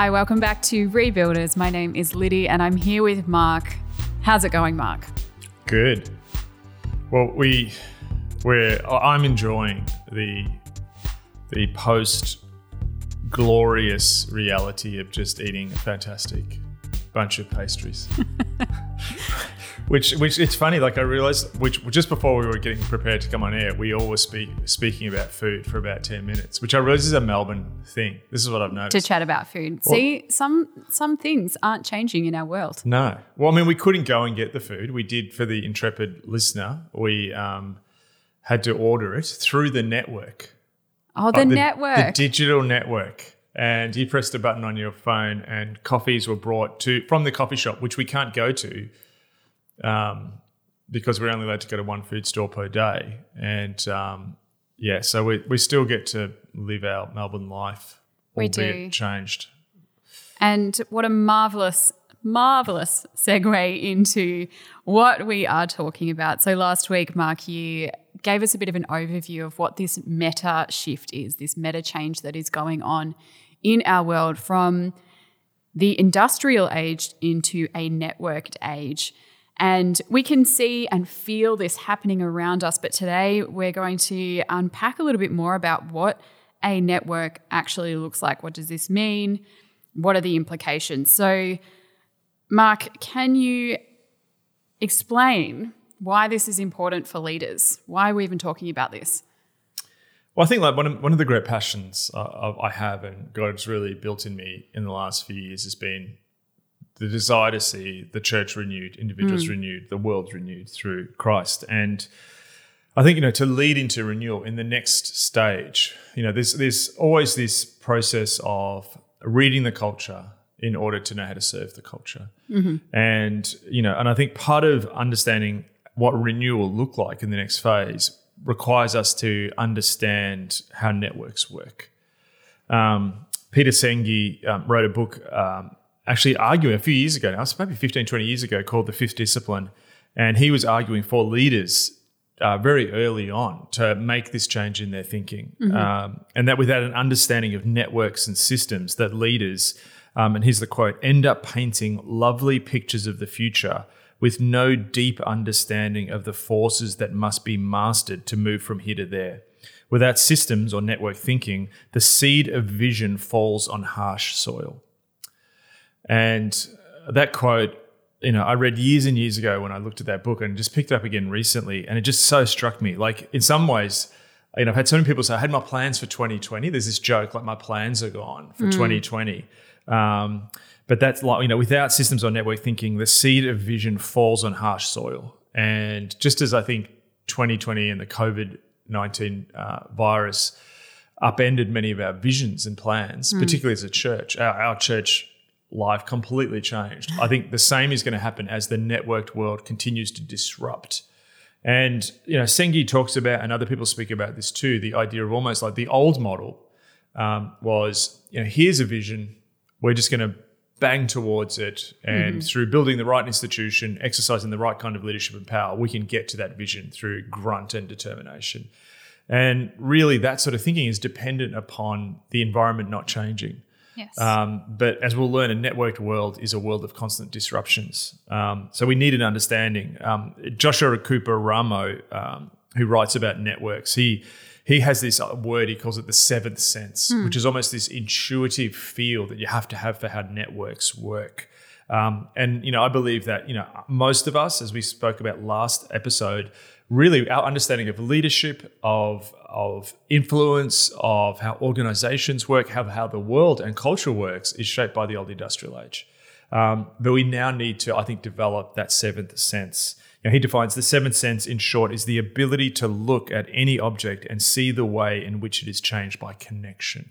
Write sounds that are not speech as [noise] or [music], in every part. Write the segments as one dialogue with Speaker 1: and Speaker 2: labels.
Speaker 1: Hi, welcome back to Rebuilders. My name is Liddy and I'm here with Mark. How's it going, Mark?
Speaker 2: Good. Well, we we're I'm enjoying the the post glorious reality of just eating a fantastic bunch of pastries. [laughs] which which it's funny like i realized which just before we were getting prepared to come on air we all were speak, speaking about food for about 10 minutes which i realize is a melbourne thing. This is what i've noticed.
Speaker 1: To chat about food. See, some some things aren't changing in our world.
Speaker 2: no. Well i mean we couldn't go and get the food. We did for the intrepid listener. We um, had to order it through the network.
Speaker 1: Oh, the,
Speaker 2: Uh, the
Speaker 1: network.
Speaker 2: digital network. And you pressed a button on your phone and coffees were brought to from the coffee shop which we can't go to um, because we're only allowed to go to one food store per day and um, yeah so we, we still get to live our melbourne life
Speaker 1: We
Speaker 2: albeit
Speaker 1: do.
Speaker 2: changed
Speaker 1: And what a marvelous, marvelous segue into what we are talking about. So, last week, Mark, you gave us a bit of an overview of what this meta shift is, this meta change that is going on in our world from the industrial age into a networked age. And we can see and feel this happening around us. But today we're going to unpack a little bit more about what a network actually looks like. What does this mean? What are the implications? So, Mark, can you explain why this is important for leaders? Why are we even talking about this?
Speaker 2: Well, I think like one of, one of the great passions uh, I have and God's really built in me in the last few years has been the desire to see the church renewed, individuals renewed, the world renewed through Christ. And I think you know to lead into renewal in the next stage, you know, there's there's always this process of reading the culture in order to know how to serve the culture. And you know, and I think part of understanding what renewal look like in the next phase requires us to understand how networks work. Um, Peter Senge um, wrote a book um, actually arguing a few years ago now, it's maybe 15, 20 years ago, called The Fifth Discipline. And he was arguing for leaders uh, very early on to make this change in their thinking. Um, and that without an understanding of networks and systems, that leaders, um, and here's the quote, end up painting lovely pictures of the future with no deep understanding of the forces that must be mastered to move from here to there. Without systems or network thinking, the seed of vision falls on harsh soil. And that quote, you know, I read years and years ago when I looked at that book and just picked it up again recently. And it just so struck me. Like, in some ways, you know, I've had so many people say, I had my plans for 2020. There's this joke, like, my plans are gone for 2020. Um, but that's like, you know, without systems or network thinking, the seed of vision falls on harsh soil. And just as I think 2020 and the COVID 19 uh, virus upended many of our visions and plans, particularly as a church, our, our church life completely changed. I think the same is going to happen as the networked world continues to disrupt. And you know, Senge talks about, and other people speak about this too. The idea of almost like the old model um, was, you know, here's a vision. We're just going to bang towards it, and through building the right institution, exercising the right kind of leadership and power, we can get to that vision through grunt and determination. And really, that sort of thinking is dependent upon the environment not changing.
Speaker 1: Yes.
Speaker 2: Um, but as we'll learn, a networked world is a world of constant disruptions. Um, so we need an understanding. Um, Joshua Cooper Ramo, um, who writes about networks, he he has this word he calls it the seventh sense, which is almost this intuitive feel that you have to have for how networks work. Um, and you know, I believe that you know most of us, as we spoke about last episode, really our understanding of leadership, of of influence, of how organizations work, how how the world and culture works, is shaped by the old industrial age. Um, but we now need to, I think, develop that seventh sense. You know, he defines the seventh sense, in short, is the ability to look at any object and see the way in which it is changed by connection.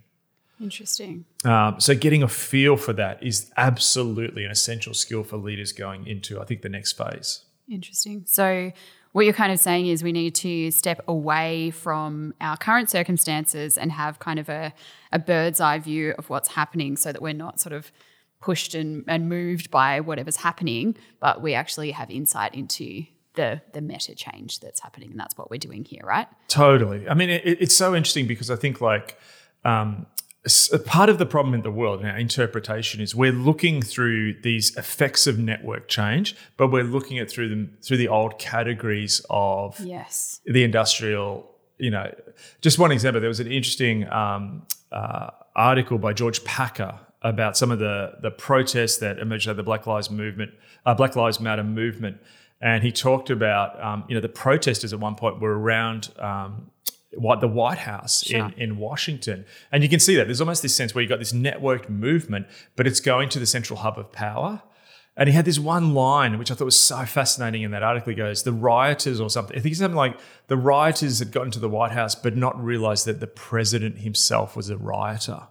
Speaker 1: Interesting.
Speaker 2: Um, so getting a feel for that is absolutely an essential skill for leaders going into, I think, the next phase.
Speaker 1: Interesting. So, what you're kind of saying is we need to step away from our current circumstances and have kind of a, a bird's eye view of what's happening so that we're not sort of pushed and, and moved by whatever's happening, but we actually have insight into the, the meta change that's happening. And that's what we're doing here, right?
Speaker 2: Totally. I mean, it, it's so interesting because I think like um, part of the problem in the world, in our interpretation, is we're looking through these effects of network change, but we're looking at through them through the old categories of
Speaker 1: Yes.
Speaker 2: the industrial. You know, just one example. There was an interesting um, uh, article by George Packer about some of the the protests that emerged out of the Black Lives movement, uh, Black Lives Matter movement, and he talked about um, you know the protesters at one point were around. Um, the White House
Speaker 1: Sure.
Speaker 2: in, in Washington. And you can see that there's almost this sense where you've got this networked movement, but it's going to the central hub of power. And he had this one line, which I thought was so fascinating in that article. He goes, The rioters, or something. I think it's something like the rioters had gotten to the White House, but not realized that the president himself was a rioter.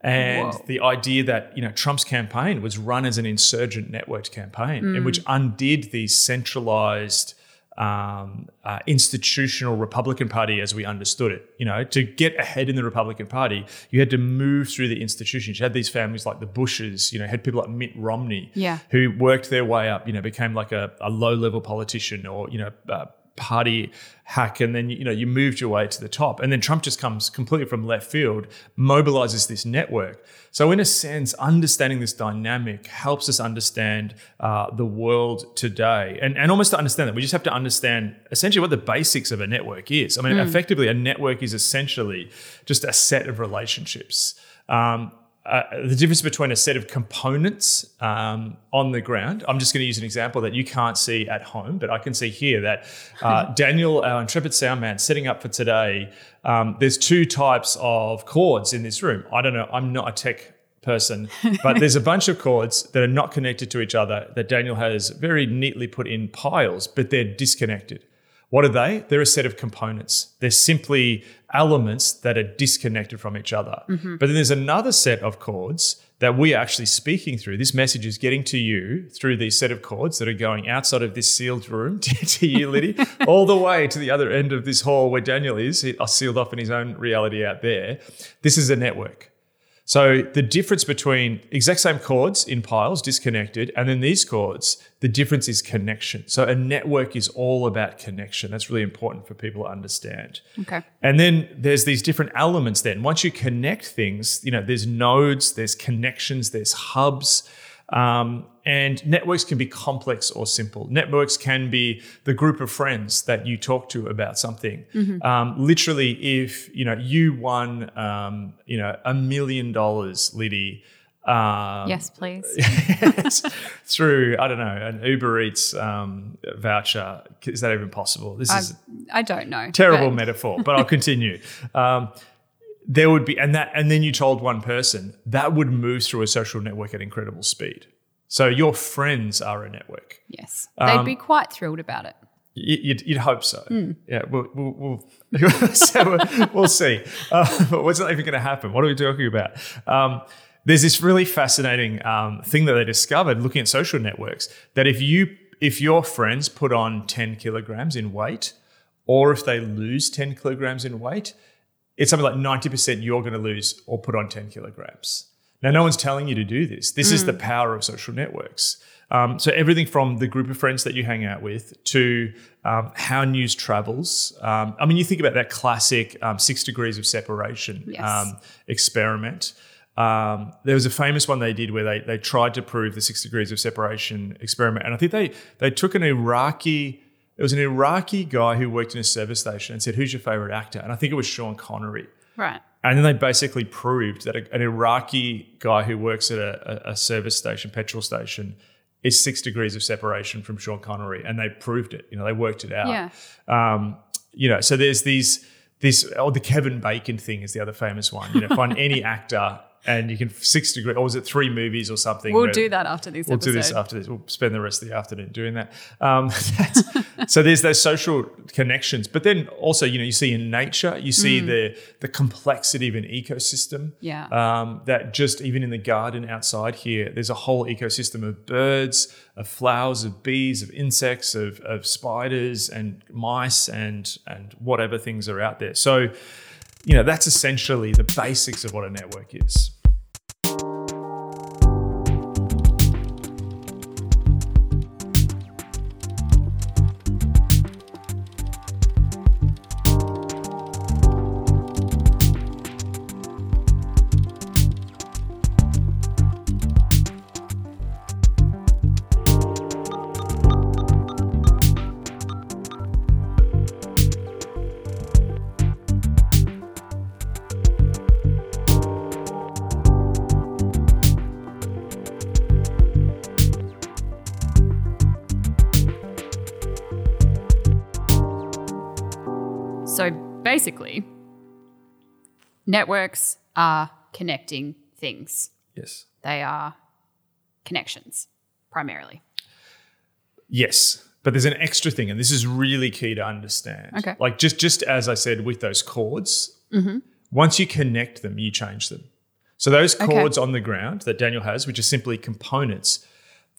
Speaker 2: And
Speaker 1: Whoa.
Speaker 2: the idea that you know Trump's campaign was run as an insurgent networked campaign, in mm. which undid these centralized um, uh, institutional Republican Party as we understood it. You know, to get ahead in the Republican Party, you had to move through the institutions. You had these families like the Bushes. You know, had people like Mitt Romney,
Speaker 1: Yeah.
Speaker 2: who worked their way up. You know, became like a, a low level politician or you know. Uh, party hack and then you know you moved your way to the top. And then Trump just comes completely from left field mobilizes this network. So in a sense understanding this dynamic helps us understand uh, the world today. And and almost to understand that we just have to understand essentially what the basics of a network is. I mean effectively a network is essentially just a set of relationships. Um, uh, the difference between a set of components um, on the ground. I'm just going to use an example that you can't see at home, but I can see here that uh, [laughs] Daniel, our intrepid sound man, setting up for today. Um, there's two types of cords in this room. I don't know. I'm not a tech person, [laughs] but there's a bunch of cords that are not connected to each other that Daniel has very neatly put in piles, but they're disconnected. What are they? They're a set of components. They're simply elements that are disconnected from each other. But then there's another set of cords that we are actually speaking through. This message is getting to you through these set of cords that are going outside of this sealed room [laughs] to, to you, Liddy, [laughs] all the way to the other end of this hall where Daniel is, uh, sealed off in his own reality out there. This is a network. So the difference between exact same cords in piles, disconnected, and then these cords, the difference is connection. So a network is all about connection. That's really important for people to understand.
Speaker 1: Okay.
Speaker 2: And then there's these different elements then. Once you connect things, you know, there's nodes, there's connections, there's hubs. Um, and networks can be complex or simple. Networks can be the group of friends that you talk to about something. Um, literally, if you know you won, um, you know, a million dollars, Liddy, um,
Speaker 1: Yes, please. [laughs]
Speaker 2: through I don't know an Uber Eats um, voucher. Is that even possible? This
Speaker 1: I,
Speaker 2: is
Speaker 1: I don't know.
Speaker 2: terrible
Speaker 1: but-
Speaker 2: metaphor, but I'll [laughs] continue. Um, there would be, and that, and then you told one person that would move through a social network at incredible speed. So your friends are a network.
Speaker 1: Yes.
Speaker 2: Um,
Speaker 1: They'd be quite thrilled about it.
Speaker 2: You'd, you'd hope so.
Speaker 1: Hmm.
Speaker 2: Yeah, we'll, we'll, we'll, [laughs] so we'll, we'll see. Uh, but what's not even going to happen? What are we talking about? Um, there's this really fascinating um, thing that they discovered looking at social networks that if you if your friends put on 10 kilograms in weight, or if they lose 10 kilograms in weight, it's something like 90% you're going to lose or put on 10 kilograms. Now, no one's telling you to do this. This is the power of social networks. Um, so, everything from the group of friends that you hang out with to um, how news travels. Um, I mean, you think about that classic um, six degrees of separation
Speaker 1: Yes.
Speaker 2: um, experiment. Um, there was a famous one they did where they, they tried to prove the six degrees of separation experiment. And I think they, they took an Iraqi, it was an Iraqi guy who worked in a service station and said, Who's your favorite actor? And I think it was Sean Connery.
Speaker 1: Right.
Speaker 2: And then they basically proved that an Iraqi guy who works at a, a, a service station, petrol station, is six degrees of separation from Sean Connery, and they proved it. You know, they worked it out.
Speaker 1: Yeah.
Speaker 2: Um, you know, so there's these this oh the Kevin Bacon thing is the other famous one. You know, find any [laughs] actor and you can six degree or was it three movies or something?
Speaker 1: We'll do that after this
Speaker 2: We'll
Speaker 1: episode.
Speaker 2: do this after this. We'll spend the rest of the afternoon doing that. Um, [laughs] so there's those social connections, but then also, you know, you see in nature, you see the the complexity of an ecosystem.
Speaker 1: Yeah.
Speaker 2: Um, that just even in the garden outside here, there's a whole ecosystem of birds, of flowers, of bees, of insects, of, of spiders and mice and and whatever things are out there. So, you know, that's essentially the basics of what a network is.
Speaker 1: Networks are connecting things.
Speaker 2: Yes.
Speaker 1: They are connections primarily.
Speaker 2: Yes. But there's an extra thing, and this is really key to understand.
Speaker 1: Okay.
Speaker 2: Like just just as I said with those cords, mm-hmm. once you connect them, you change them. So those
Speaker 1: Okay.
Speaker 2: on the ground that Daniel has, which are simply components,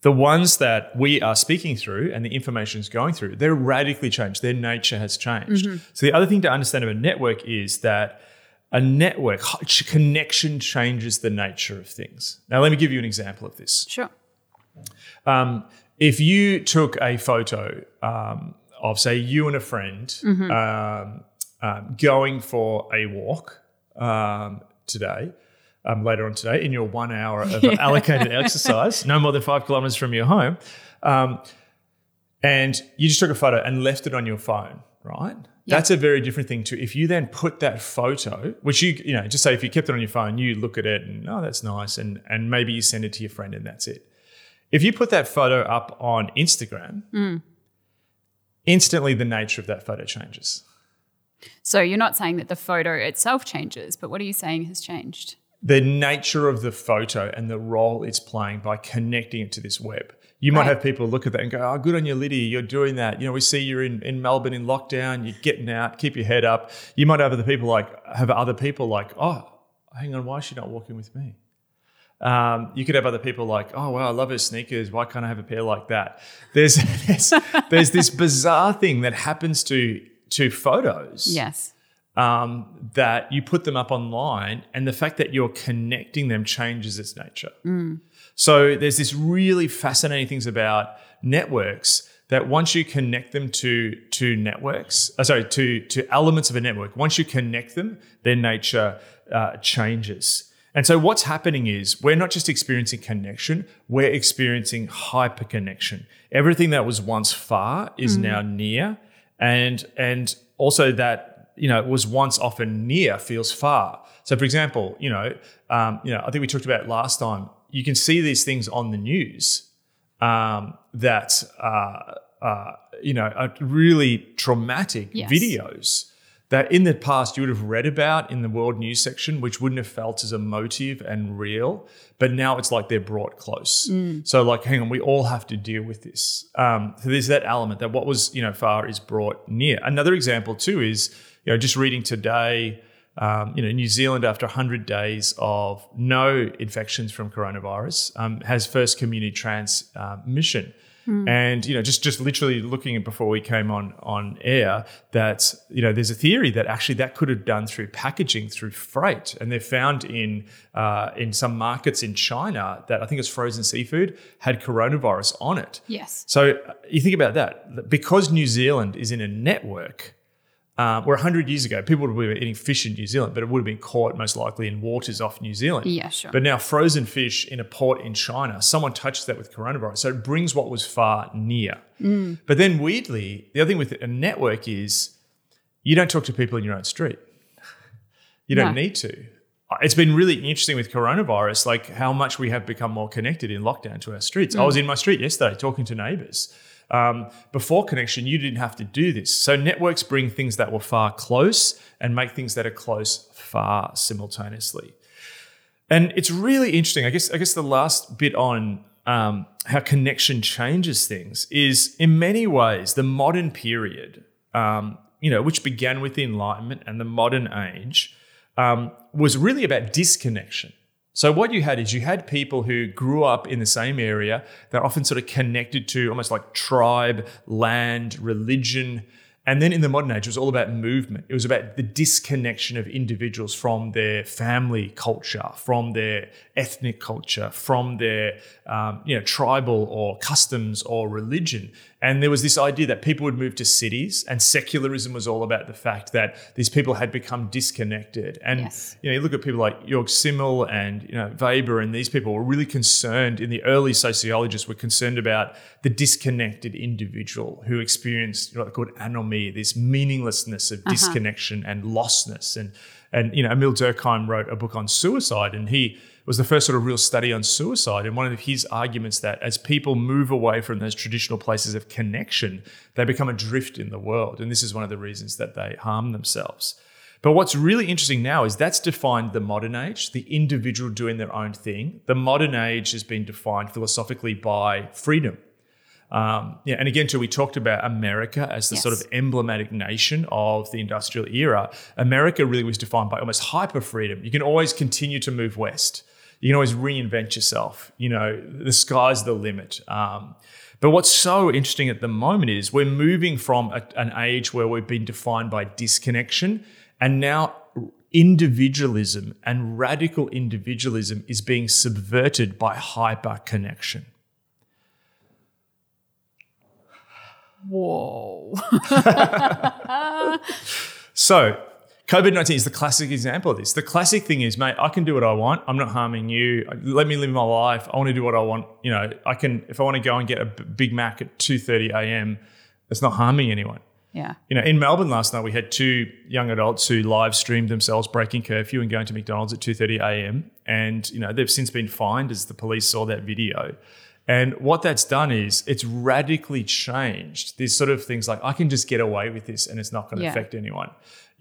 Speaker 2: the ones that we are speaking through and the information is going through, they're radically changed. Their nature has changed. Mm-hmm. So the other thing to understand of a network is that a network connection changes the nature of things. Now, let me give you an example of this.
Speaker 1: Sure.
Speaker 2: Um, if you took a photo um, of, say, you and a friend um, um, going for a walk um, today, um, later on today, in your one hour of [laughs] allocated exercise, no more than five kilometers from your home, um, and you just took a photo and left it on your phone, right?
Speaker 1: Yeah.
Speaker 2: That's a very different thing to if you then put that photo, which you you know, just say if you kept it on your phone, you look at it and oh, that's nice, and and maybe you send it to your friend and that's it. If you put that photo up on Instagram, mm. instantly the nature of that photo changes.
Speaker 1: So you're not saying that the photo itself changes, but what are you saying has changed?
Speaker 2: The nature of the photo and the role it's playing by connecting it to this web. You might
Speaker 1: Right.
Speaker 2: have people look at that and go, "Oh, good on you, Liddy. You're doing that. You know, we see you're in, in Melbourne in lockdown. You're getting out. Keep your head up." You might have other people like have other people like, "Oh, hang on, why is she not walking with me?" Um, you could have other people like, "Oh, wow, I love her sneakers. Why can't I have a pair like that?" There's [laughs] there's, there's this bizarre thing that happens to to photos
Speaker 1: Yes.
Speaker 2: Um, that you put them up online, and the fact that you're connecting them changes its nature. So there's this really fascinating things about networks that once you connect them to to networks, uh, sorry, to to elements of a network, once you connect them, their nature uh, changes. And so what's happening is we're not just experiencing connection, we're experiencing hyperconnection. Everything that was once far is now near, and and also that you know it was once often near feels far. So, for example, you know, um, you know, I think we talked about it last time. You can see these things on the news um, that uh, uh, you know are really traumatic
Speaker 1: Yes.
Speaker 2: videos that in the past you would have read about in the world news section, which wouldn't have felt as emotive and real, but now it's like they're brought close. So, like, hang on, we all have to deal with this. Um, so there's that element that what was you know far is brought near. Another example too is you know just reading today. Um, you know, New Zealand, after 100 days of no infections from coronavirus, um, has first community transmission. And you know, just just literally looking at before we came on on air, that you know, there's a theory that actually that could have done through packaging, through freight, and they're found in uh, in some markets in China that I think it's frozen seafood had coronavirus on it.
Speaker 1: Yes.
Speaker 2: So uh, you think about that because New Zealand is in a network. Um, where 100 years ago, people would have been eating fish in New Zealand, but it would have been caught most likely in waters off New Zealand.
Speaker 1: Yeah, sure.
Speaker 2: But now, frozen fish in a port in China, someone touches that with coronavirus. So it brings what was far near.
Speaker 1: Mm.
Speaker 2: But then, weirdly, the other thing with a network is you don't talk to people in your own street. [laughs] You don't
Speaker 1: No.
Speaker 2: need to. It's been really interesting with coronavirus, like how much we have become more connected in lockdown to our streets. I was in my street yesterday talking to neighbors. Um, before connection, you didn't have to do this. So networks bring things that were far close and make things that are close far simultaneously. And it's really interesting. I guess I guess the last bit on um, how connection changes things is in many ways the modern period, um, you know, which began with the Enlightenment and the modern age, um, was really about disconnection. So what you had is you had people who grew up in the same area. They're often sort of connected to almost like tribe, land, religion. And then in the modern age, it was all about movement. It was about the disconnection of individuals from their family culture, from their ethnic culture, from their um, you know tribal or customs or religion. And there was this idea that people would move to cities, and secularism was all about the fact that these people had become disconnected. And
Speaker 1: Yes.
Speaker 2: you know, you look at people like Georg Simmel and you know Weber, and these people were really concerned. In the early sociologists were concerned about the disconnected individual who experienced you know, what they called anomie, this meaninglessness of uh-huh. disconnection and lostness. And and you know, Emil Durkheim wrote a book on suicide, and he was the first sort of real study on suicide. And one of his arguments that as people move away from those traditional places of connection, they become adrift in the world. And this is one of the reasons that they harm themselves. But what's really interesting now is that's defined the modern age, the individual doing their own thing. The modern age has been defined philosophically by freedom. Um, yeah, and again, too, we talked about America as the yes. sort of emblematic nation of the industrial era. America really was defined by almost hyper freedom. You can always continue to move west. You can always reinvent yourself. You know, the sky's the limit. Um, but what's so interesting at the moment is we're moving from a, an age where we've been defined by disconnection, and now individualism and radical individualism is being subverted by hyper connection.
Speaker 1: Whoa. [laughs]
Speaker 2: so, COVID 19 is the classic example of this. The classic thing is, mate, I can do what I want. I'm not harming you. Let me live my life. I want to do what I want. You know, I can, if I want to go and get a Big Mac at 2.30 a.m., it's not harming anyone.
Speaker 1: Yeah.
Speaker 2: You know, in Melbourne last night, we had two young adults who live streamed themselves breaking curfew and going to McDonald's at 2.30 a.m. And, you know, they've since been fined as the police saw that video. And what that's done is it's radically changed these sort of things like I can just get away with this and it's not going to yeah. affect anyone.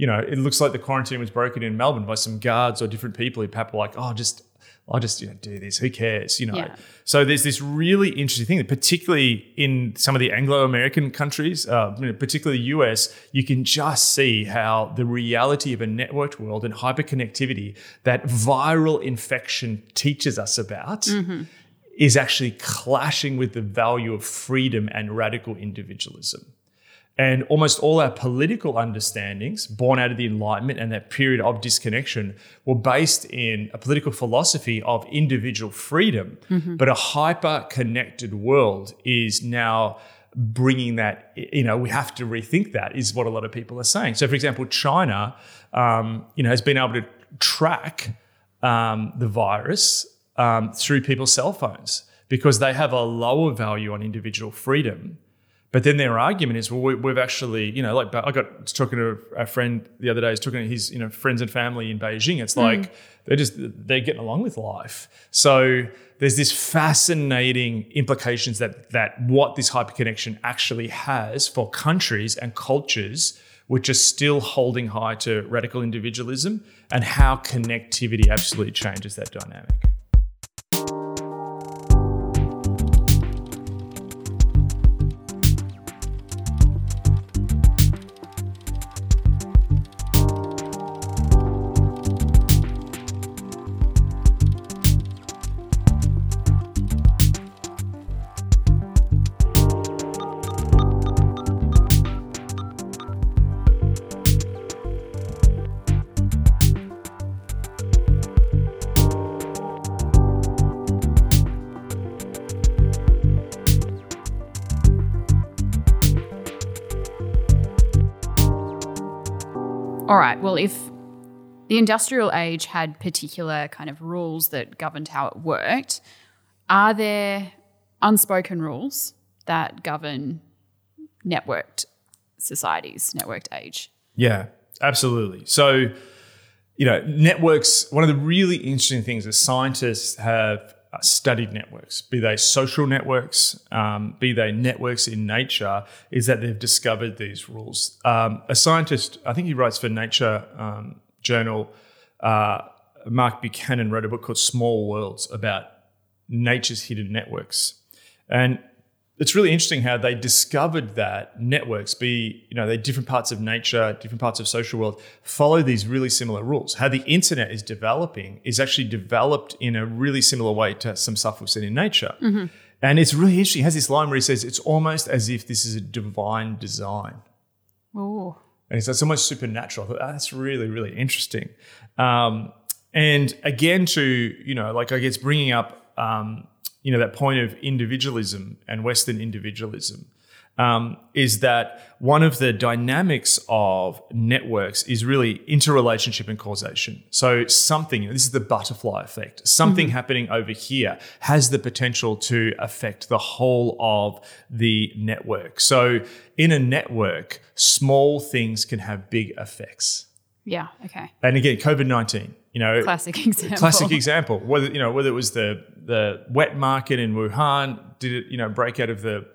Speaker 2: You know, it looks like the quarantine was broken in Melbourne by some guards or different people who perhaps were like, oh, just I'll just you know do this. Who cares? You know. Yeah. So there's this really interesting thing, particularly in some of the Anglo-American countries, uh, particularly US, you can just see how the reality of a networked world and hyperconnectivity that viral infection teaches us about. Mm-hmm is actually clashing with the value of freedom and radical individualism. And almost all our political understandings, born out of the Enlightenment and that period of disconnection, were based in a political philosophy of individual freedom. Mm-hmm. But a hyper connected world is now bringing that, you know, we have to rethink that, is what a lot of people are saying. So, for example, China, um, you know, has been able to track um, the virus um, through people's cell phones because they have a lower value on individual freedom. But then their argument is, well, we, have actually, you know, like I got talking to a friend the other day. He's talking to his, you know, friends and family in Beijing. It's mm. like they're just they're getting along with life. So there's this fascinating implications that that what this hyperconnection actually has for countries and cultures which are still holding high to radical individualism, and how connectivity absolutely changes that dynamic.
Speaker 1: Well, if the industrial age had particular kind of rules that governed how it worked, are there unspoken rules that govern networked societies, networked age?
Speaker 2: Yeah, absolutely. So, you know, networks, one of the really interesting things is scientists have studied networks, be they social networks, um, be they networks in nature, is that they've discovered these rules. Um, a scientist, I think he writes for Nature um, Journal, uh, Mark Buchanan wrote a book called Small Worlds about nature's hidden networks. And it's really interesting how they discovered that networks be you know they different parts of nature different parts of social world follow these really similar rules. How the internet is developing is actually developed in a really similar way to some stuff we've seen in nature. Mm-hmm. and it's really interesting he has this line where he says it's almost as if this is a divine design.
Speaker 1: Oh
Speaker 2: and he says it's almost supernatural. Thought, oh, that's really really interesting. Um, and again to you know like i guess bringing up um, you know that point of individualism and Western individualism um, is that one of the dynamics of networks is really interrelationship and causation. So something, this is the butterfly effect, something mm-hmm. happening over here has the potential to affect the whole of the network. So in a network, small things can have big effects.
Speaker 1: Yeah. Okay.
Speaker 2: And again, COVID nineteen. You know,
Speaker 1: Classic [laughs] example.
Speaker 2: classic example. Whether you know whether it was the the wet market in Wuhan, did it you know break out of the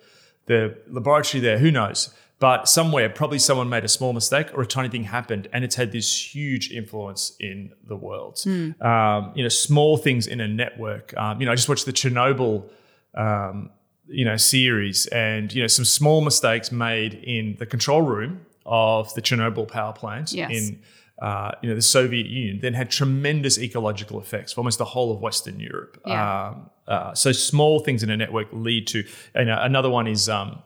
Speaker 2: the laboratory there? Who knows? But somewhere, probably someone made a small mistake or a tiny thing happened, and it's had this huge influence in the world. Um, you know, small things in a network. Um, you know, I just watched the Chernobyl. Um, you know, series, and you know, some small mistakes made in the control room of the Chernobyl power plant
Speaker 1: Yes.
Speaker 2: in uh, you know the Soviet Union, then had tremendous ecological effects for almost the whole of Western Europe.
Speaker 1: Yeah.
Speaker 2: Um, uh, so small things in a network lead to. And uh, another one is um,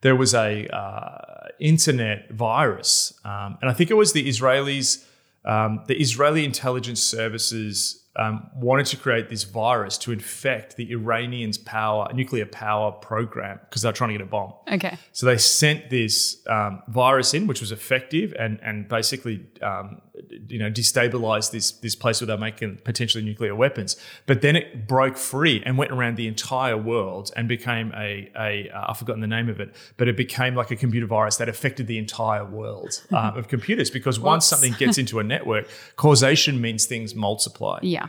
Speaker 2: there was a uh, internet virus, um, and I think it was the Israelis, um, the Israeli intelligence services. Um, wanted to create this virus to infect the Iranians' power nuclear power program because they're trying to get a bomb.
Speaker 1: Okay.
Speaker 2: So they sent this um, virus in, which was effective, and and basically, um, you know, destabilize this this place where they're making potentially nuclear weapons. But then it broke free and went around the entire world and became a a uh, I've forgotten the name of it, but it became like a computer virus that affected the entire world [laughs] uh, of computers because once something gets into a network, causation means things multiply.
Speaker 1: Yeah.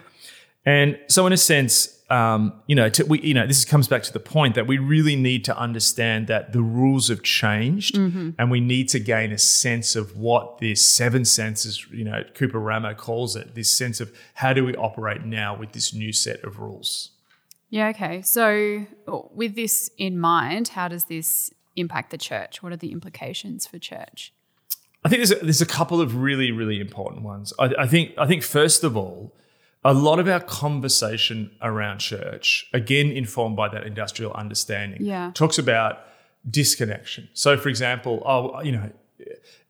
Speaker 2: And so, in a sense, um, you know, to, we, you know, this comes back to the point that we really need to understand that the rules have changed, and we need to gain a sense of what this seven senses, you know, Cooper Ramo calls it, this sense of how do we operate now with this new set of rules.
Speaker 1: Yeah. Okay. So, with this in mind, how does this impact the church? What are the implications for church?
Speaker 2: I think there's a, there's a couple of really really important ones. I, I think I think first of all, a lot of our conversation around church, again informed by that industrial understanding,
Speaker 1: Yeah.
Speaker 2: talks about disconnection. So, for example, oh, you know,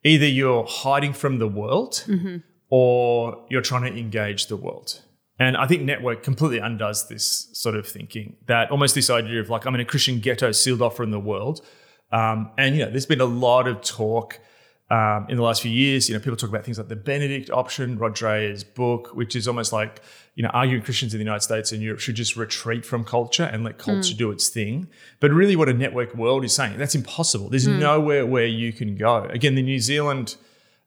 Speaker 2: either you're hiding from the world or you're trying to engage the world. And I think network completely undoes this sort of thinking that almost this idea of like I'm in a Christian ghetto sealed off from the world. Um, and you know, there's been a lot of talk um, in the last few years. You know, people talk about things like the Benedict option, Rod Dreher's book, which is almost like you know arguing Christians in the United States and Europe should just retreat from culture and let culture do its thing. But really, what a network world is saying that's impossible. There's nowhere where you can go. Again, the New Zealand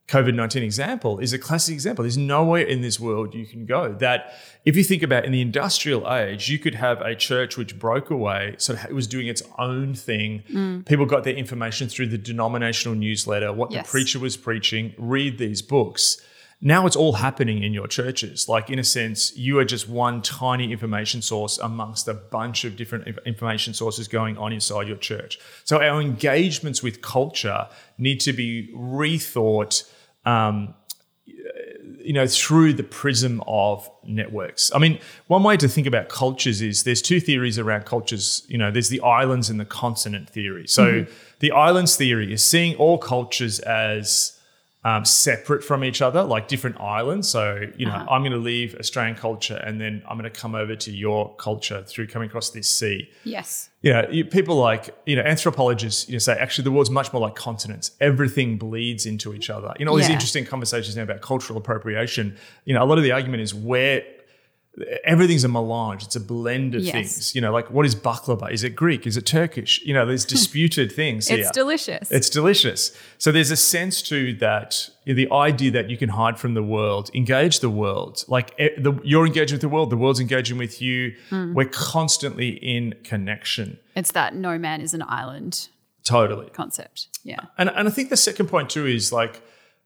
Speaker 2: COVID 19 example is a classic example. There's nowhere in this world you can go that, if you think about in the industrial age, you could have a church which broke away, so it was doing its own thing. Mm. People got their information through the denominational newsletter, what
Speaker 1: Yes.
Speaker 2: the preacher was preaching, read these books. Now it's all happening in your churches. Like, in a sense, you are just one tiny information source amongst a bunch of different information sources going on inside your church. So, our engagements with culture need to be rethought um, you know, through the prism of networks. I mean, one way to think about cultures is there's two theories around cultures. You know, there's the islands and the continent theory. So the islands theory is seeing all cultures as um, separate from each other, like different islands. So, you know, I'm going to leave Australian culture and then I'm going to come over to your culture through coming across this sea
Speaker 1: Yes.
Speaker 2: you know, you, people like, you know, anthropologists, you know, say actually the world's much more like continents. Everything bleeds into each other. You know, all these interesting conversations now about cultural appropriation. You know, a lot of the argument is where everything's a melange. It's a blend of
Speaker 1: Yes.
Speaker 2: things. You know, like what is baklava? Is it Greek? Is it Turkish? You know, there's [laughs] disputed things
Speaker 1: It's
Speaker 2: here.
Speaker 1: delicious.
Speaker 2: It's delicious. So there's a sense to that, you know, the idea that you can hide from the world, engage the world. Like the, you're engaging with the world, the world's engaging with you.
Speaker 1: Hmm.
Speaker 2: We're constantly in connection.
Speaker 1: it's that no man is an island
Speaker 2: Totally.
Speaker 1: concept. Yeah.
Speaker 2: And, and I think the second point too is like,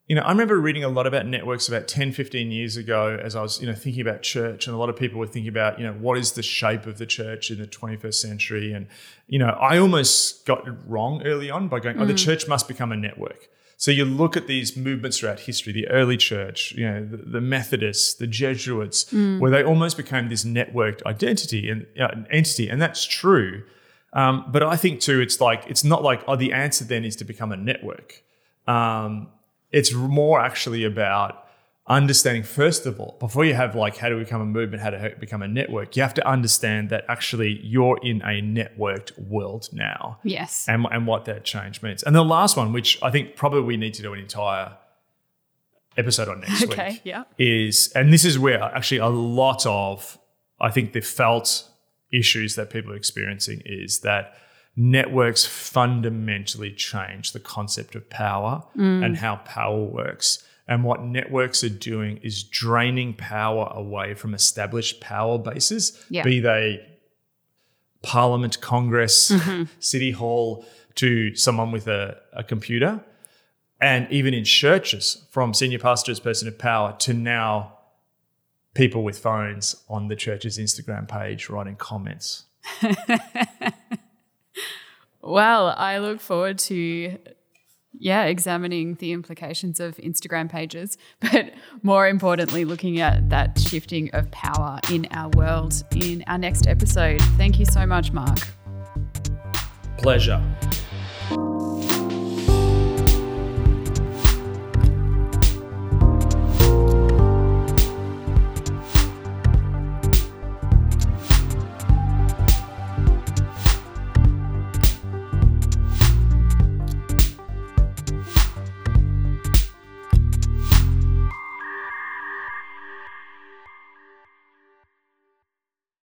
Speaker 2: you know, I remember reading a lot about networks about 10, 15 years ago as I was, you know, thinking about church and a lot of people were thinking about, you know, what is the shape of the church in the 21st century? And, you know, I almost got it wrong early on by going, oh, the church must become a network. So you look at these movements throughout history, the early church, you know, the, the Methodists, the Jesuits, where they almost became this networked identity and uh, entity, and that's true. Um, but I think too, it's like it's not like oh, the answer then is to become a network. Um, it's more actually about understanding first of all before you have like how to become a movement, how to become a network. You have to understand that actually you're in a networked world now
Speaker 1: Yes.
Speaker 2: and, and what that change means. And the last one, which I think probably we need to do an entire episode on next
Speaker 1: Okay,
Speaker 2: week,
Speaker 1: yeah.
Speaker 2: is, and this is where actually a lot of, I think, the felt issues that people are experiencing is that networks fundamentally change the concept of power mm. and how power works. And what networks are doing is draining power away from established power bases,
Speaker 1: Yeah.
Speaker 2: be they Parliament, Congress, mm-hmm. City Hall, to someone with a, a computer. And even in churches, from senior pastors, person of power to now people with phones on the church's Instagram page writing comments. [laughs]
Speaker 1: Well, I look forward to yeah, examining the implications of Instagram pages, [laughs] but more importantly, looking at that shifting of power in our world in our next episode. Thank you so much, Mark.
Speaker 2: Pleasure.